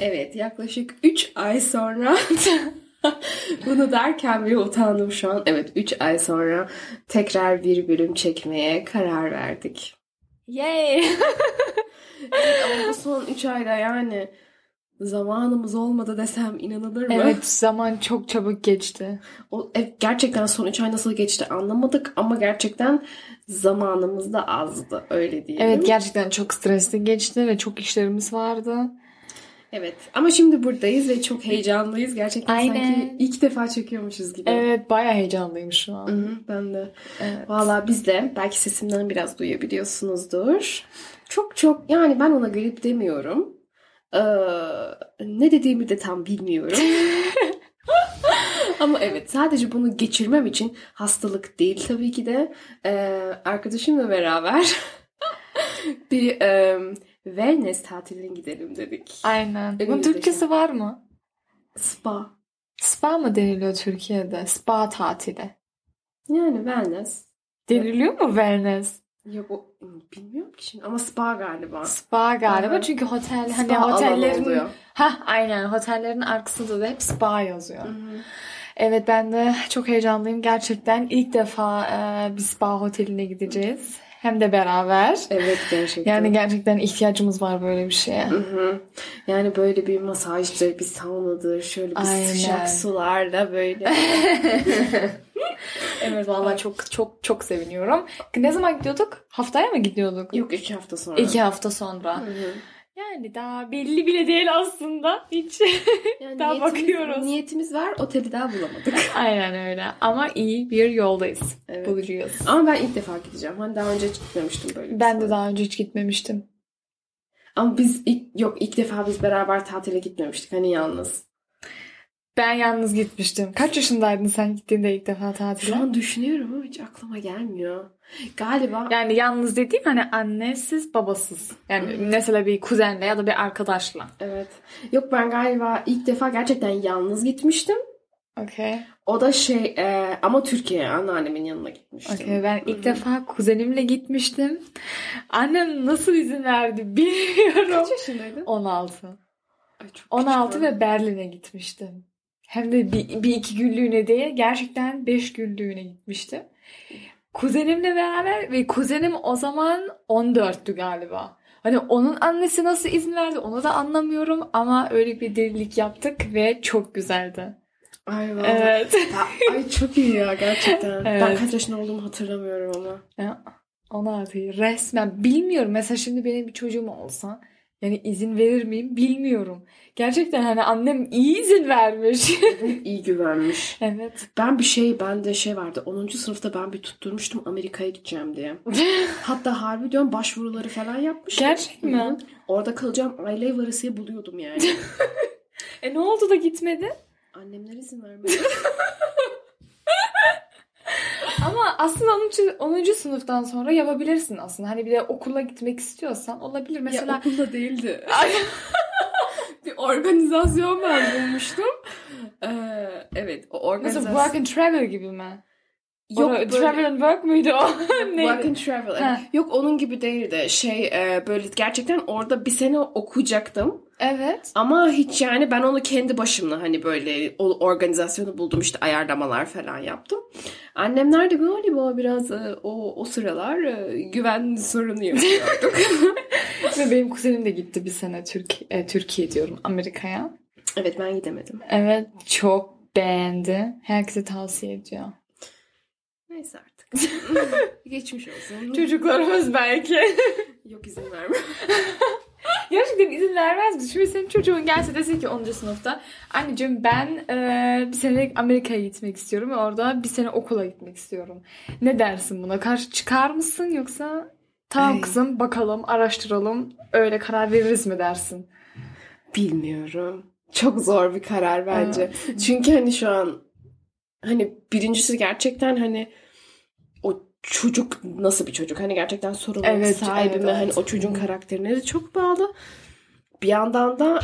Evet yaklaşık 3 ay sonra bunu derken bile utandım şu an. Evet 3 ay sonra tekrar bir bölüm çekmeye karar verdik. Yay! Evet, ama bu son 3 ayda yani zamanımız olmadı desem inanılır mı? evet zaman çok çabuk geçti. O, evet, gerçekten son 3 ay nasıl geçti anlamadık ama gerçekten zamanımız da azdı öyle diyelim. Evet gerçekten çok stresli geçti ve çok işlerimiz vardı. Evet ama şimdi buradayız ve çok heyecanlıyız. Gerçekten Aynen. sanki ilk defa çekiyormuşuz gibi. Evet bayağı heyecanlıyım şu an. Hı hı, ben de. Evet. Valla biz de belki sesimden biraz duyabiliyorsunuzdur. Çok çok yani ben ona grip demiyorum. Ee, ne dediğimi de tam bilmiyorum. Ama evet sadece bunu geçirmem için hastalık değil tabii ki de Ee, arkadaşımla beraber bir e, wellness tatiline gidelim dedik. Aynen. Bunun Türkçesi var mı? Spa. Spa mı deniliyor Türkiye'de? Spa tatili. Yani wellness. Deniliyor mu wellness? Yok o bilmiyorum ki şimdi ama spa galiba. Spa galiba Aha. çünkü otel Spa hani otellerin ha aynen otellerin arkasında da hep spa yazıyor. Hı hı. Evet ben de çok heyecanlıyım gerçekten ilk defa e, bir spa oteline gideceğiz hem de beraber. Evet gerçekten. Yani gerçekten ihtiyacımız var böyle bir şeye. Hı hı. Yani böyle bir masajdır, bir saunadır, şöyle bir Aynen. sıcak sularla böyle. Evet vallahi çok çok çok seviniyorum. Ne zaman gidiyorduk? Haftaya mı gidiyorduk? Yok iki hafta sonra. İki hafta sonra. Hı hı. Yani daha belli bile değil aslında. Hiç. Yani Daha niyetimiz, bakıyoruz. Niyetimiz var, oteli daha bulamadık. Aynen öyle. Ama iyi bir yoldayız. Evet. Bulacağız. Ama ben ilk defa gideceğim. Hani daha önce hiç gitmemiştim böyle. Ben de daha önce hiç gitmemiştim. Ama biz ilk, yok ilk defa biz beraber tatile gitmemiştik. Hani yalnız. Ben yalnız gitmiştim. Kaç yaşındaydın sen gittiğinde ilk defa Şu tatile? an düşünüyorum ama hiç aklıma gelmiyor. Galiba Yani yalnız dediğim hani annesiz babasız. Yani mesela bir kuzenle ya da bir arkadaşla. evet. Yok ben galiba ilk defa gerçekten yalnız gitmiştim. Okey. O da şey e, ama Türkiye'ye anneannemin yanına gitmiştim. Okey. Ben ilk defa kuzenimle gitmiştim. Annem nasıl izin verdi bilmiyorum. Kaç yaşındaydın? 16. Ay, çok 16 küçük ve Berlin'e gitmiştim. Hem de bir, bir iki günlüğüne değil gerçekten beş günlüğüne gitmiştim. Kuzenimle beraber ve kuzenim o zaman 14'tü galiba. Hani onun annesi nasıl izin verdi onu da anlamıyorum ama öyle bir delilik yaptık ve çok güzeldi. Ay vallahi. Evet. Ya, ay çok iyi ya gerçekten. Ben Evet. kaç yaşında olduğumu hatırlamıyorum ama. Ya, 16 resmen bilmiyorum. Mesela şimdi benim bir çocuğum olsa yani izin verir miyim bilmiyorum. Gerçekten hani annem iyi izin vermiş. iyi güvenmiş. evet. Ben bir şey, bende şey vardı. 10. sınıfta ben bir tutturmuştum Amerika'ya gideceğim diye. Hatta harbi diyorum başvuruları falan yapmıştım. Gerçek mi? Orada kalacağım aile ev arasıya buluyordum yani. E ne oldu da gitmedi? Annemler izin vermedi. Ama aslında 10. 10. sınıftan sonra yapabilirsin aslında. Hani bir de okula gitmek istiyorsan olabilir. Mesela Ya okulda değildi. bir organizasyon ben bulmuştum. Ee, evet o Nasıl organizasyon. work and travel gibi mi? Yok Ora- böyle- Travel and work muydu o? Neydi? Work and travel. Ha. Yok onun gibi değildi. Şey e, böyle gerçekten orada bir sene okuyacaktım. Evet. Ama hiç yani ben onu kendi başımla hani böyle o organizasyonu buldum işte ayarlamalar falan yaptım. Annemler de galiba biraz e, o, o sıralar e, güven sorunu yaşıyorduk. Ve benim kuzenim de gitti bir sene Türk e, Türkiye diyorum Amerika'ya. evet ben gidemedim. Evet çok beğendi. Herkese tavsiye ediyor. Neyse artık. Geçmiş olsun. Çocuklarımız belki. Yok izin verme. Gerçekten izin vermez. Şimdi senin çocuğun gelse desin ki 10. sınıfta anneciğim ben e, bir senelik Amerika'ya gitmek istiyorum ve orada bir sene okula gitmek istiyorum. Ne dersin buna? Karşı çıkar mısın yoksa tamam Ay. kızım bakalım araştıralım öyle karar veririz mi dersin? Bilmiyorum. Çok zor bir karar bence. Çünkü hani şu an hani birincisi gerçekten hani çocuk nasıl bir çocuk? Hani gerçekten sorumluluk Evet, sahibi evet, mi? evet. Hani o çocuğun karakterine de çok bağlı. Bir yandan da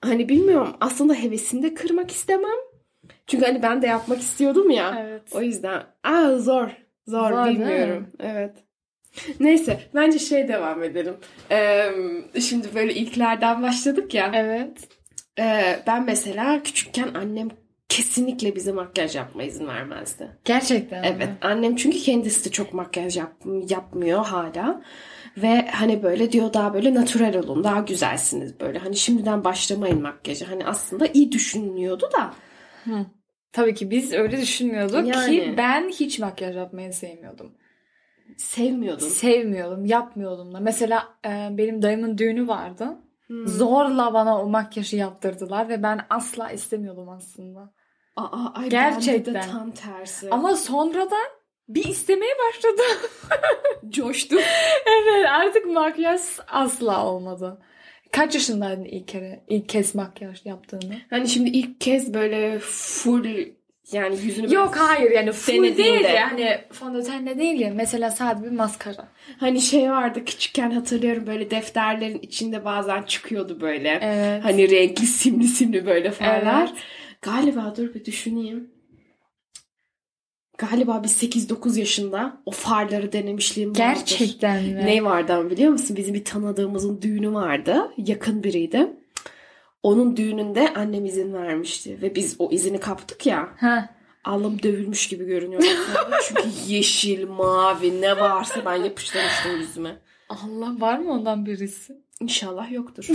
hani bilmiyorum aslında hevesini de kırmak istemem. Çünkü hani ben de yapmak istiyordum ya. Evet. O yüzden aa zor. Zor, Zor, bilmiyorum. Evet. Neyse bence şey devam edelim. Ee, şimdi böyle ilklerden başladık ya. Evet. Ee, ben mesela küçükken annem kesinlikle bize makyaj yapma izin vermezdi. Gerçekten. Evet annem çünkü kendisi de çok makyaj yap, yapmıyor hala. Ve hani böyle diyor daha böyle natural olun daha güzelsiniz böyle. Hani şimdiden başlamayın makyaja. Hani aslında iyi düşünülüyordu da. Hı. Tabii ki biz öyle düşünmüyorduk Yani. ki ben hiç makyaj yapmayı sevmiyordum. Sevmiyordun. Sevmiyordum, yapmıyordum da. Mesela e, benim dayımın düğünü vardı. Hmm. Zorla bana o makyajı yaptırdılar ve ben asla istemiyordum aslında. Aa, ay Gerçekten. bende de tam tersi. Ama sonradan bir istemeye başladı. coştu. evet artık makyaj asla olmadı. Kaç yaşındaydın ilk kere, ilk kez makyaj yaptığını? Hani şimdi ilk kez böyle full yani yüzünü Yok hayır yani full değil yani fondötenle değil ya. Mesela sadece bir maskara. Hani şey vardı küçükken hatırlıyorum böyle defterlerin içinde bazen çıkıyordu böyle. Evet. Hani renkli simli simli böyle farlar. Evet. Galiba dur bir düşüneyim. Galiba bir 8-9 yaşında o farları denemişliğim vardır. Gerçekten mi? Ne vardı ama biliyor musun? Bizim bir tanıdığımızın düğünü vardı. Yakın biriydi. Onun düğününde annem izin vermişti. Ve biz o izini kaptık ya. Ha. Alnım dövülmüş gibi görünüyor. Çünkü yeşil, mavi ne varsa ben yapıştırmıştım yüzüme. Allah var mı ondan birisi? İnşallah yoktur.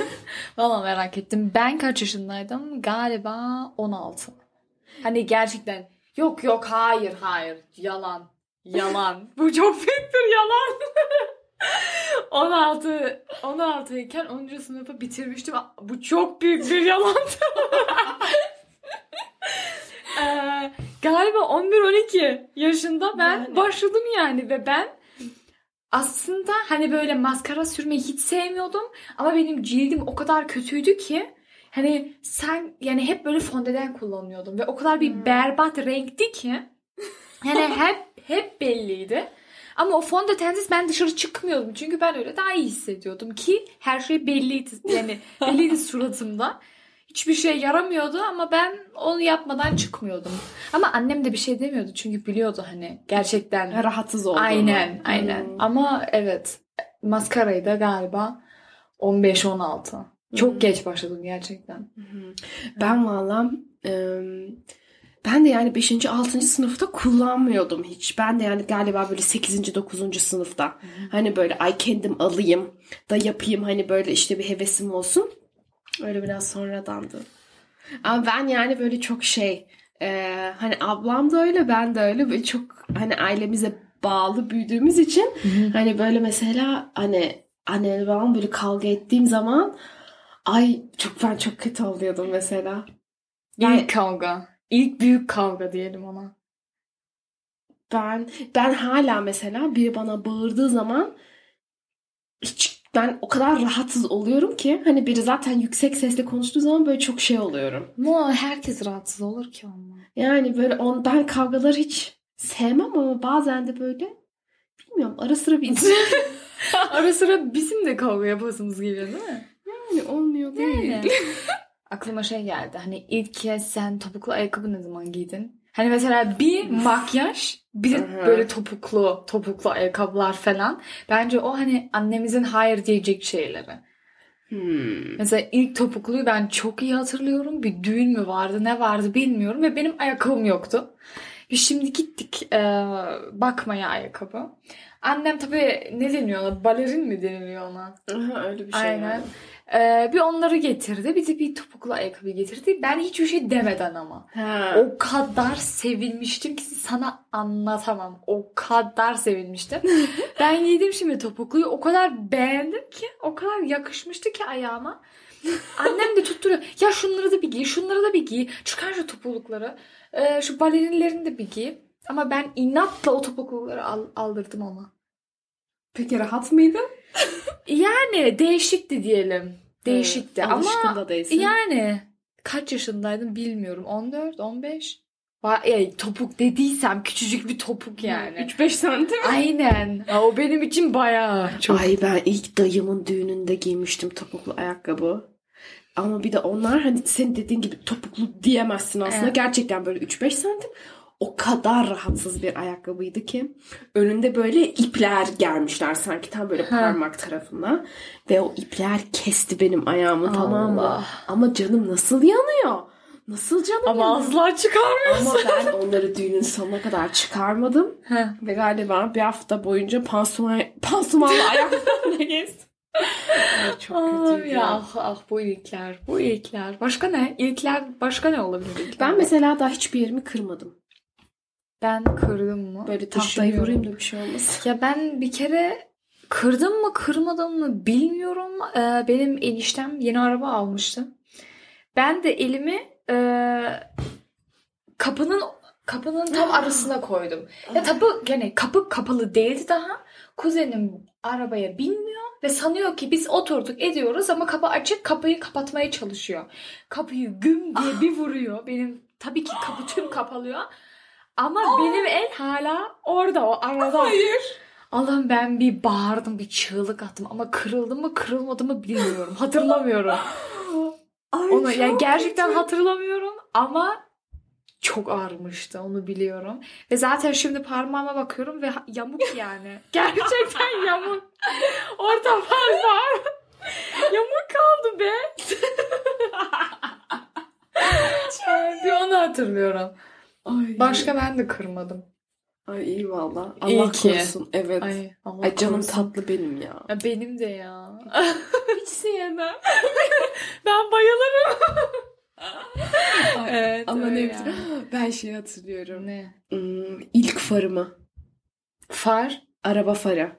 Valla merak ettim. Ben kaç yaşındaydım? Galiba 16. Hani gerçekten yok yok hayır hayır yalan yalan. Bu çok büyük bir yalan. 16 16 iken 10. sınıfı bitirmiştim. Bu çok büyük bir yalan. Ee, galiba 11-12 yaşında ben Yani. başladım yani ve ben aslında hani böyle maskara sürmeyi hiç sevmiyordum ama benim cildim o kadar kötüydü ki hani sen yani hep böyle fondöten kullanıyordum ve o kadar bir Hmm. berbat renkti ki yani hep hep belliydi. Ama o fondötensiz ben dışarı çıkmıyordum. Çünkü ben öyle daha iyi hissediyordum ki her şey belliydi. Yani belliydi suratımda. Hiçbir şey yaramıyordu ama ben onu yapmadan çıkmıyordum. Ama annem de bir şey demiyordu çünkü biliyordu hani gerçekten. Rahatsız olduğunu. Aynen, aynen. Hmm. Ama evet, maskarayı da galiba 15-16. Çok Hmm. geç başladım gerçekten. Hı. Ben valla e, ben de yani 5. 6. sınıfta kullanmıyordum hiç. Ben de yani galiba böyle 8. 9. sınıfta. Hani böyle ay kendim alayım da yapayım hani böyle işte bir hevesim olsun. Öyle biraz sonradandı. Ama ben yani böyle çok şey e, hani ablam da öyle ben de öyle böyle çok hani ailemize bağlı büyüdüğümüz için Hani böyle mesela hani annemle babam böyle kavga ettiğim zaman ay çok ben çok kötü oluyordum mesela. Yani İlk kavga. İlk büyük kavga diyelim ona. ben ben hala mesela biri bana bağırdığı zaman hiç ben o kadar rahatsız oluyorum ki hani biri zaten yüksek sesle konuştuğu zaman böyle çok şey oluyorum. Ama herkes rahatsız olur ki onunla. Yani böyle on, ben kavgaları hiç sevmem ama bazen de böyle bilmiyorum ara sıra bir Ara sıra bizim de kavga yapasımız geliyor değil mi? yani olmuyor değil. Yani. Aklıma şey geldi. Hani ilk kez sen topuklu ayakkabı ne zaman giydin? Hani mesela bir makyaj, bir de böyle topuklu, topuklu ayakkabılar falan. Bence o hani annemizin hayır diyecek şeyleri. Hmm. Mesela ilk topukluyu ben çok iyi hatırlıyorum. Bir düğün mü vardı, ne vardı bilmiyorum ve benim ayakkabım yoktu. Ve şimdi gittik e, bakmaya ayakkabı. Annem tabii ne deniyor ona? Balerin mi deniliyor ona? Aha, öyle bir şey. Aynen. yani. Ee, bir onları getirdi. Bir de bir topuklu ayakkabı getirdi. Ben hiçbir şey demeden ama. Ha. O kadar sevinmiştim ki sana anlatamam. O kadar sevinmiştim. ben giydim şimdi topukluyu. O kadar beğendim ki. O kadar yakışmıştı ki ayağıma. Annem de tutturuyor. Ya şunları da bir giy. Şunları da bir giy. Çıkar şu topuklukları. Ee, şu balerinlerini de bir giy. Ama ben inatla o topuklukları al- aldırdım ona. Peki rahat mıydı? Yani değişikti diyelim. Değişikti Evet, ama alışkın da değilsin. yani kaç yaşındaydım bilmiyorum. 14, 15. Va- Ya, topuk dediysem küçücük bir topuk yani. 3-5 santim. Aynen. Ha, o benim için bayağı çok. Ay ben ilk dayımın düğününde giymiştim topuklu ayakkabı. Ama bir de onlar hani senin dediğin gibi topuklu diyemezsin aslında. Evet. Gerçekten böyle 3-5 santim. O kadar rahatsız bir ayakkabıydı ki önünde böyle ipler germişler sanki tam böyle Ha. parmak tarafına ve o ipler kesti benim ayağımı tamam mı? Ama canım nasıl yanıyor? Nasıl canım Ama asla çıkarmıyorsun. Ama ben onları düğünün sonuna kadar çıkarmadım. Heh. Ve galiba bir hafta boyunca pansuman, pansumanlı ayaklarla gezdim. Ay, çok kötüydü ya ya. ah, ah bu ilkler, bu ilkler. Başka ne? İlkler başka ne olabilir ilkler? Ben mesela daha hiçbir yerimi kırmadım. Ben kırdım mı? Böyle tahtayı vurayım da bir şey olmasın. Ya ben bir kere kırdım mı kırmadım mı bilmiyorum. Ee, benim eniştem yeni araba almıştı. Ben de elimi e, kapının kapının tam arasına koydum. Ya tabi yani kapı kapalı değildi daha. Kuzenim arabaya binmiyor ve sanıyor ki biz oturduk ediyoruz ama kapı açık kapıyı kapatmaya çalışıyor. Kapıyı güm diye bir vuruyor. Benim tabii ki kapı tüm kapalıyor. Ama benim el hala orada o arada. Hayır. Allah'ım ben bir bağırdım bir çığlık attım ama kırıldı mı kırılmadı mı bilmiyorum. Hatırlamıyorum. Ay, Onu yani çok gerçekten kötü. hatırlamıyorum ama çok ağrımıştı onu biliyorum. Ve zaten şimdi parmağıma bakıyorum ve yamuk yani. Gerçekten yamuk. Orta parmağım yamuk kaldı be. Yani bir onu hatırlıyorum. Ay. Başka ben de kırmadım. Ay iyi valla. İyi Allah ki. korusun. Evet. Ay, Ay, Allah canım korusun. tatlı benim ya. Ya benim de ya. Hiç sevmem. ben bayılırım. Ay, Evet, Ama ne bileyim. Ben şey hatırlıyorum. Ne? Hmm, ilk farımı. Far? Araba farı.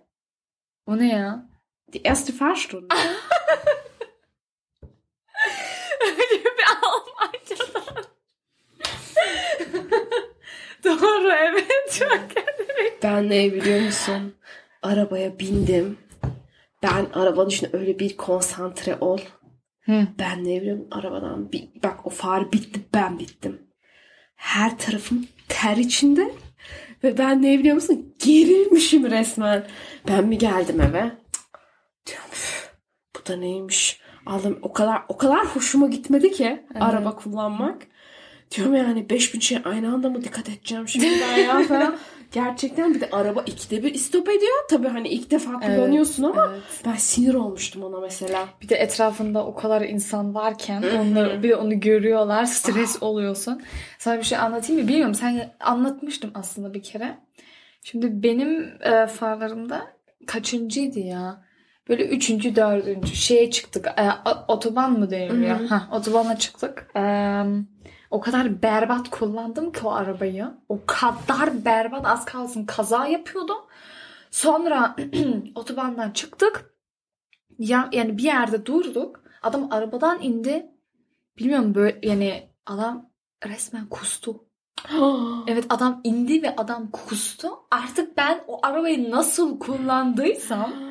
O ne ya? Die erste Fahrstunde. bir Almancadan. Doğru evet çok Ben ne biliyor musun? Arabaya bindim. Ben arabanın içinde öyle bir konsantre ol. Hı. Ben ne biliyorum arabadan bir, bak o far bitti ben bittim. Her tarafım ter içinde. Ve ben ne biliyor musun? Gerilmişim resmen. Ben mi geldim eve? Diyorum "Üf, bu da neymiş? Aldım o kadar o kadar hoşuma gitmedi ki Evet. araba kullanmak. Diyorum yani 5000 şey aynı anda mı dikkat edeceğim şimdi ben ya falan. Gerçekten bir de araba ikide bir istop ediyor. Tabii hani ilk defa kullanıyorsun ama Evet. ben sinir olmuştum ona mesela. Bir de etrafında o kadar insan varken onlar bir de onu görüyorlar stres oluyorsun. Sana bir şey anlatayım mı bilmiyorum. Sen anlatmıştım aslında bir kere. Şimdi benim e, farlarımda kaçıncıydı ya? Böyle üçüncü, dördüncü şeye çıktık. E, otoban mı deniliyor? Ha, otobana çıktık. E, o kadar berbat kullandım ki o arabayı. O kadar berbat az kalsın kaza yapıyordum. Sonra otobandan çıktık. Ya, yani bir yerde durduk. Adam arabadan indi. Bilmiyorum böyle yani adam resmen kustu. Evet adam indi ve adam kustu. Artık ben o arabayı nasıl kullandıysam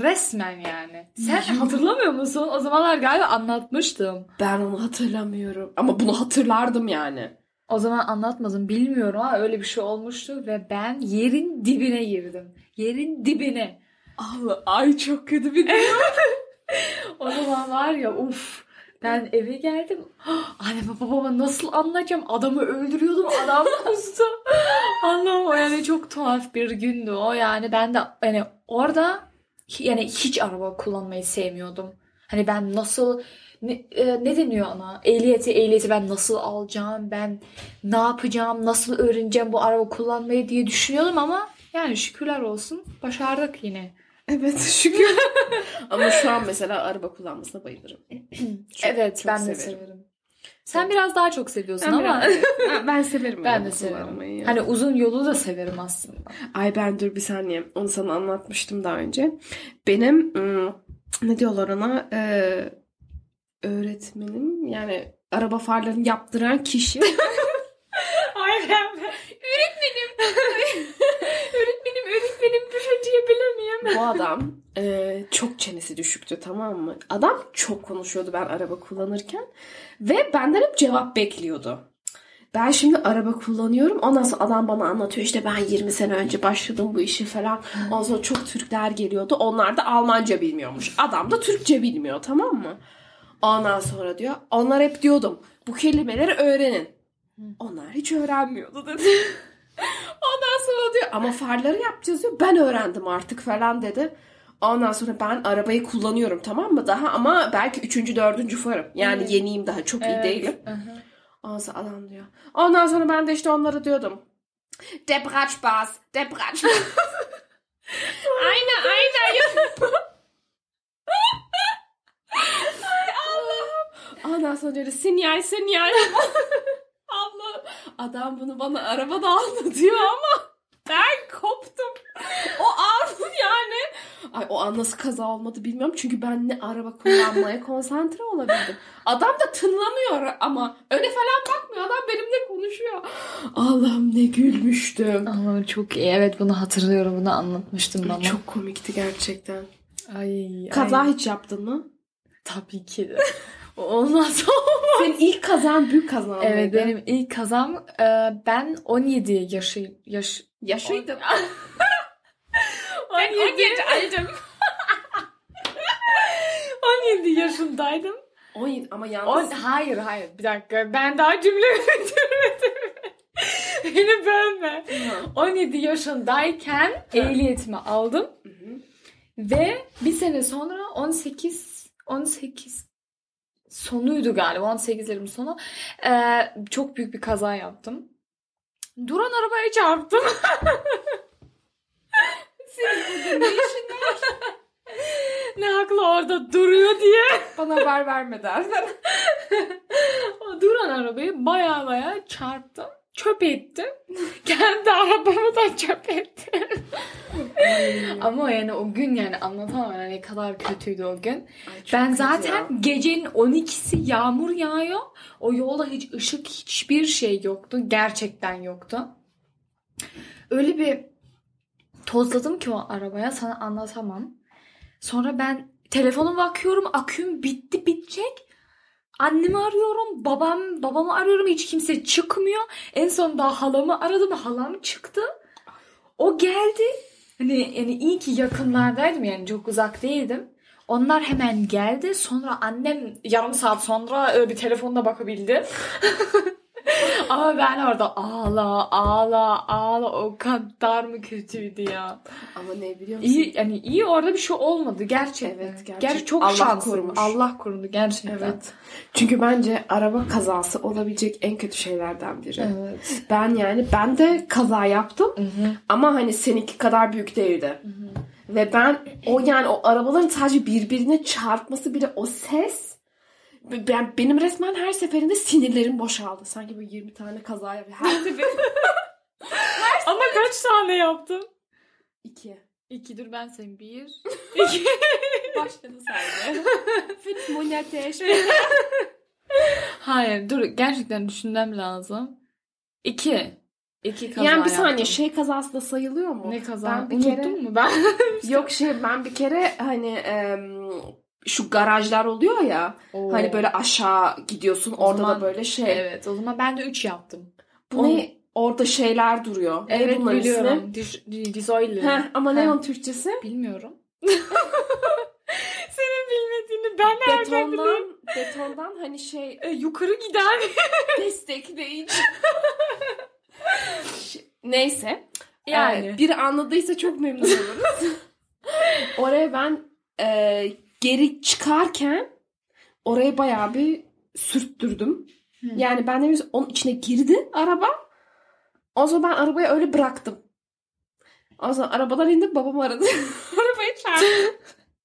resmen yani. Sen hatırlamıyor musun? O zamanlar galiba anlatmıştım. Ben onu hatırlamıyorum. Ama bunu hatırlardım yani. O zaman anlatmadım bilmiyorum ama öyle bir şey olmuştu ve ben yerin dibine girdim. Yerin dibine. Allah ay çok kötü bir O zaman var ya uf. Ben eve geldim. Anneme babama nasıl anlatacağım? Adamı öldürüyordum. Adam kustu. Allah'ım o yani çok tuhaf bir gündü o yani. Ben de yani orada yani hiç araba kullanmayı sevmiyordum. Hani ben nasıl ne, e, ne deniyor ona? Ehliyeti ehliyeti ben nasıl alacağım? Ben ne yapacağım? Nasıl öğreneceğim bu araba kullanmayı diye düşünüyordum ama yani şükürler olsun başardık yine. Evet şükür. Ama şu an mesela araba kullanmasına bayılırım. Çok- evet çok ben de severim. Sen biraz daha çok seviyorsun Ben, ama biraz- ben severim. ben de severim. ya. Hani uzun yolu da severim aslında. Ay ben dur bir saniye. Onu sana anlatmıştım daha önce. Benim ne diyorlar ona? Ee, öğretmenim yani araba farlarını yaptıran kişi. Aynen. öğretmenim. öğretmenim, öğretmenim bir şey diyebilir miyim? Bu adam e, çok çenesi düşüktü tamam mı? Adam çok konuşuyordu ben araba kullanırken. Ve benden hep cevap bekliyordu. Ben şimdi araba kullanıyorum. Ondan sonra adam bana anlatıyor işte ben 20 sene önce başladım bu işi falan. Ondan sonra çok Türkler geliyordu. Onlar da Almanca bilmiyormuş. Adam da Türkçe bilmiyor tamam mı? Ondan sonra diyor. Onlar hep diyordum bu kelimeleri öğrenin. Onlar hiç öğrenmiyordu dedi. Ondan sonra diyor ama farları yapacağız diyor. Ben öğrendim artık falan dedi. Ondan sonra ben arabayı kullanıyorum tamam mı daha ama belki üçüncü dördüncü farım. Yani Evet. yeniyim daha çok iyi Evet. değilim. Aha. Ondan sonra adam diyor. Ondan sonra ben de işte onlara diyordum. Der Bratspaß, der Bratspaß. aynen aynen. Ay Allah'ım. Ondan sonra diyor sinyal sinyal. Adam bunu bana arabada anlatıyor ama ben koptum. O an yani. Ay o an nasıl kaza olmadı bilmiyorum. Çünkü ben ne araba kullanmaya konsantre olabildim. Adam da tınlamıyor ama öne falan bakmıyor. Adam benimle konuşuyor. Allah'ım ne gülmüştüm. Allah'ım çok iyi. Evet bunu hatırlıyorum. Bunu anlatmıştın bana. Çok komikti gerçekten. Ay, Kaza ay. hiç yaptın mı? Tabii ki de. O Olmaz. Senin ilk kazan büyük kazan evet mıydı? benim ilk kazam e, ben 17 yaşı yaş Yaşıydım. 17, 17 17 yaşındaydım. 17 ama On, yalnız. hayır hayır bir dakika ben daha cümle bitirmedim. Beni bölme. 17 yaşındayken Evet. ehliyetimi aldım Hı hı. ve bir sene sonra 18 18 sonuydu galiba 18'lerim sonu Ee, çok büyük bir kaza yaptım. Duran arabaya çarptım. Senin ne işin var? ne haklı orada duruyor diye. Bana haber vermeden. Duran arabayı baya baya çarptım. Çöp ettim. Kendi arabamı da çöp ettim. Ama yani o gün yani anlatamam yani ne kadar kötüydü o gün. Ay, ben zaten ya. gecenin 12'si yağmur yağıyor. O yolda hiç ışık hiçbir şey yoktu. Gerçekten yoktu. Öyle bir tozladım ki o arabaya sana anlatamam. Sonra ben telefona bakıyorum aküm bitti bitecek. Annemi arıyorum, babam babamı arıyorum hiç kimse çıkmıyor. En son daha halamı aradım, halam çıktı. O geldi. Hani yani iyi ki yakınlardaydım yani çok uzak değildim. Onlar hemen geldi. Sonra annem yarım saat sonra öyle bir telefonla bakabildi. Ama ben orada ağla ağla ağla o kadar mı kötüydü ya. Ama ne biliyor musun? İyi yani iyi orada bir şey olmadı gerçekten. Evet, gerçek- Gerçi çok Allah şanslıyım. korumuş. Allah korudu gerçekten. Evet. Çünkü bence araba kazası olabilecek en kötü şeylerden biri. Evet. Ben yani ben de kaza yaptım Hı hı. ama hani seninki kadar büyük değildi. Ve ben o yani o arabaların sadece birbirine çarpması bile o ses ben benim resmen her seferinde sinirlerim boşaldı. Sanki böyle 20 tane kaza yapıyor. Her seferinde Ama kaç tane yaptım? iki. İki dur ben sayayım. Bir. Başladı saydı. Fünf Monate Hayır dur gerçekten düşünmem lazım. İki. İki kaza Yani bir saniye yaptım. şey kazası da sayılıyor mu? Ne kaza? Ben bir Unuttun kere mu ben? yok şey ben bir kere hani em, şu garajlar oluyor ya Oo. hani böyle aşağı gidiyorsun O orada zaman- da böyle şey. Evet o zaman ben de üç yaptım. Bu ne? Orada şeyler duruyor. Ne Evet bunların ismi? biliyorum. Dis, di- disoylu. Heh, ama ne onun Türkçesi? Bilmiyorum. Senin bilmediğini ben nereden bileyim? Betondan, betondan hani şey E, yukarı giden. destekleyici. Neyse. Yani. Ee, biri anladıysa çok memnun oluruz. Oraya ben e, geri çıkarken orayı bayağı bir sürttürdüm. Hı. Yani ben henüz onun içine girdi araba. O zaman ben arabayı öyle bıraktım. O zaman arabadan indim babam aradı. arabayı çarptı.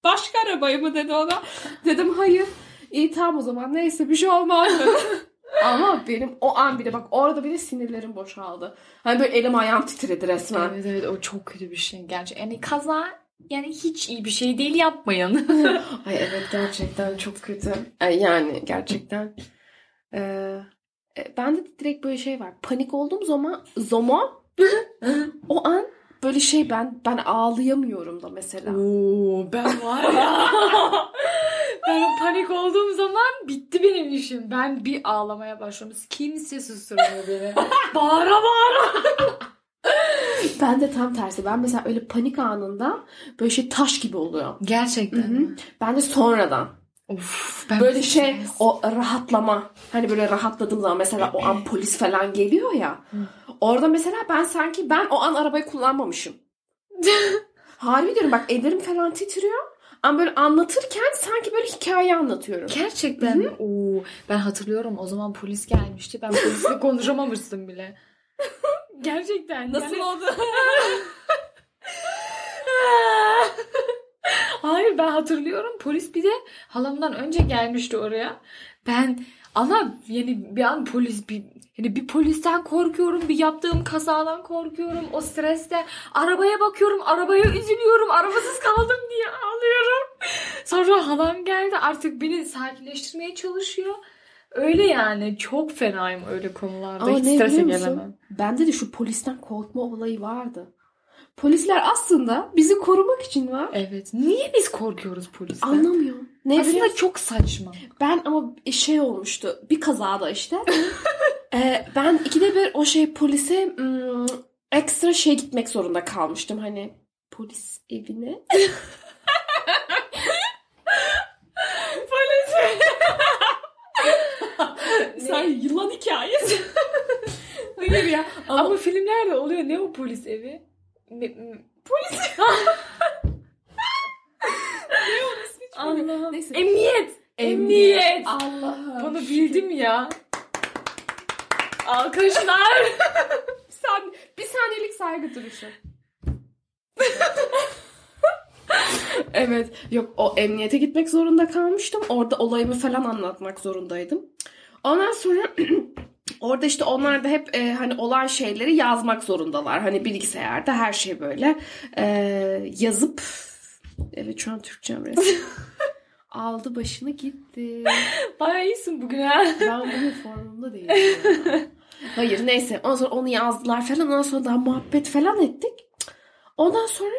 Başka arabayı mı dedi ona. Dedim hayır. İyi tamam o zaman neyse bir şey olmaz. Ama benim o an bile bak orada bile sinirlerim boşaldı. Hani böyle elim ayağım titredi resmen. Evet evet o çok kötü bir şey gerçekten. Yani kaza yani hiç iyi bir şey değil yapmayın. Ay evet gerçekten çok kötü. Yani gerçekten. Ee, e, bende de direkt böyle şey var. Panik olduğum zaman zaman o an böyle şey ben ben ağlayamıyorum da mesela. Oo ben var ya. ben panik olduğum zaman bitti benim işim. Ben bir ağlamaya başladım. Kimse susturmuyor beni. bağıra bağıra. Ben de tam tersi. Ben mesela öyle panik anında böyle şey taş gibi oluyor. Gerçekten. Hı hı. Ben de sonradan. Of, ben Böyle şey o rahatlama. Hani böyle rahatladığım zaman mesela o an polis falan geliyor ya. Orada mesela ben sanki ben o an arabayı kullanmamışım. Harbi diyorum bak ellerim falan titriyor. Ama böyle anlatırken sanki böyle hikaye anlatıyorum. Gerçekten mi? Oo, ben hatırlıyorum o zaman polis gelmişti. Ben polisle konuşamamıştım bile. Gerçekten. yani- oldu? Hayır ben hatırlıyorum. Polis bir de halamdan önce gelmişti oraya. Ben ama yani bir an polis bir yani bir polisten korkuyorum, bir yaptığım kazadan korkuyorum. O streste arabaya bakıyorum, arabaya üzülüyorum, arabasız kaldım diye ağlıyorum. Sonra halam geldi artık beni sakinleştirmeye çalışıyor. Öyle yani çok fenayım öyle konularda. Ama Hiç ne strese biliyor musun? gelemem. Bende de şu polisten korkma olayı vardı. Polisler aslında bizi korumak için var. Evet. Niye biz korkuyoruz polisten? Anlamıyorum. Ne biliyor Aslında musun? çok saçma. Ben ama şey olmuştu. Bir kazada işte. Ee, ben ikide bir o şey polise hmm, ekstra şey gitmek zorunda kalmıştım. Hani polis evine. Sen yılan hikayesi. Hayır ya. Ama, Ama filmlerde oluyor. Ne o polis evi? Ne, Allah'ım. Neyse. Emniyet. Emniyet. Allah'ım. Bunu bildim ya. Alkışlar. Sen, bir saniyelik saygı duruşu. evet. Yok o emniyete gitmek zorunda kalmıştım. Orada olayımı falan anlatmak zorundaydım. Ondan sonra orada işte onlar da hep e, hani olan şeyleri yazmak zorundalar. Hani bilgisayarda her şey böyle e, yazıp evet şu an Türkçem resmen. Aldı başını gitti. Bayağı iyisin bugün ha. Ben bugün formumda değilim. Hayır neyse. Ondan sonra onu yazdılar falan. Ondan sonra daha muhabbet falan ettik. Ondan sonra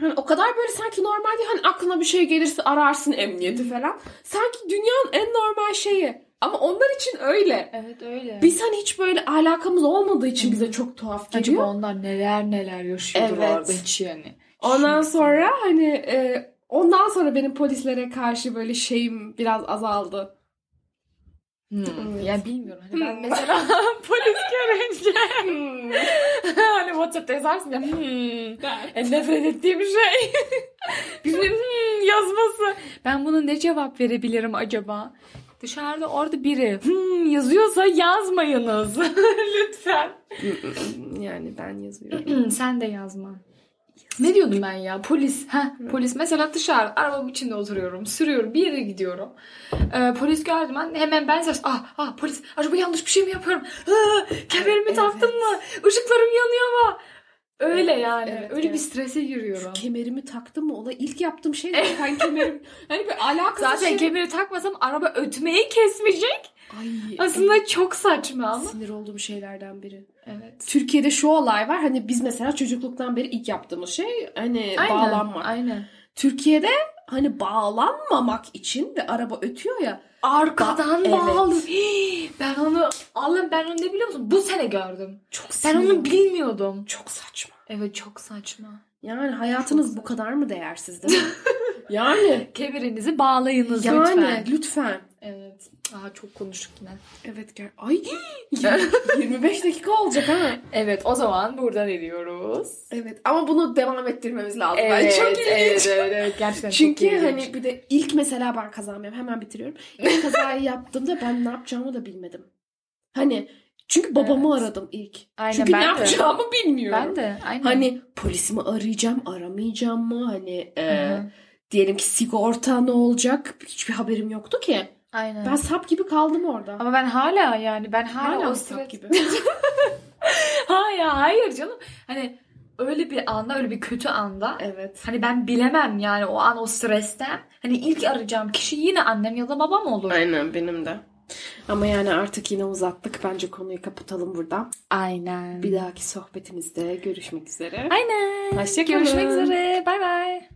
hani o kadar böyle sanki normal değil. Hani aklına bir şey gelirse ararsın emniyeti falan. Sanki dünyanın en normal şeyi. Ama onlar için öyle. Evet öyle. Biz hani hiç böyle alakamız olmadığı için bize çok tuhaf Acaba geliyor. onlar neler neler yaşıyordur Evet. orada hiç yani. Ondan Hiç- sonra hani e, ondan sonra benim polislere karşı böyle şeyim biraz azaldı. Hmm. Evet. Yani bilmiyorum. Hani ben Hmm. mesela polis görünce hani WhatsApp'ta yazarsın ya hmm. En nefret ettiğim şey. Birinin hmm yazması. Ben buna ne cevap verebilirim acaba? Dışarıda orada biri hmm yazıyorsa yazmayınız. Lütfen. yani ben yazıyorum. Sen de yazma. Ne diyordum ben ya? Polis. Ha, polis. Mesela dışarı arabamın içinde oturuyorum. Sürüyorum. Bir yere gidiyorum. Ee, polis gördüm. Ben hemen ben ses. Ah, ah polis. Acaba yanlış bir şey mi yapıyorum? Ah, kemerimi Evet. taktım mı? Işıklarım yanıyor mu? Öyle yani. evet, Öyle evet. bir strese giriyorum. kemerimi taktım mı? Olay ilk yaptığım şey zaten kemerim. Hani bir alakası Zaten şey. kemeri takmasam araba ötmeyi kesmeyecek. Ay, Aslında çok saçma ama. sinir olduğum şeylerden biri. Evet. Türkiye'de şu olay var. Hani biz mesela çocukluktan beri ilk yaptığımız şey hani bağlanmak. Aynen. Türkiye'de hani bağlanmamak için ve araba ötüyor ya. Arkadan Ba- bağlı. Evet. Hii, Ben onu Allah'ım ben onu ne biliyor musun? Bu sene gördüm. Çok Ben onu bilmiyordum. çok saçma. Evet çok saçma. Yani hayatınız bu kadar mı değersiz değil mi? yani. Kemerinizi bağlayınız Yani lütfen. lütfen. Evet. Aa çok konuştuk yine. Evet gel. Ay 25 dakika olacak ha. Evet o zaman buradan ediyoruz. Evet ama bunu devam ettirmemiz lazım. Evet, Bence çok ilginç. evet, evet, evet, gerçekten Çünkü çok ilginç. hani bir de ilk mesela ben kazanmıyorum. Hemen bitiriyorum. İlk kazayı yaptığımda ben ne yapacağımı da bilmedim. Hani çünkü babamı Evet. aradım ilk. Aynen, çünkü ben ne de. yapacağımı bilmiyorum. Ben de aynen. Hani polisimi arayacağım, aramayacağım mı? Hani e, diyelim ki sigorta ne olacak? Hiçbir haberim yoktu ki. aynen. Ben sap gibi kaldım orada. Ama ben hala yani ben hala, Hala o sap stres gibi. ha ya hayır canım. Hani öyle bir anda öyle bir kötü anda evet. hani ben bilemem yani o an o stresten hani ilk arayacağım kişi yine annem ya da babam olur. Aynen benim de. Ama yani artık yine uzattık. Bence konuyu kapatalım burada. Aynen. Bir dahaki sohbetimizde görüşmek üzere. Aynen. Hoşça kalın. Görüşmek üzere. Bay bay.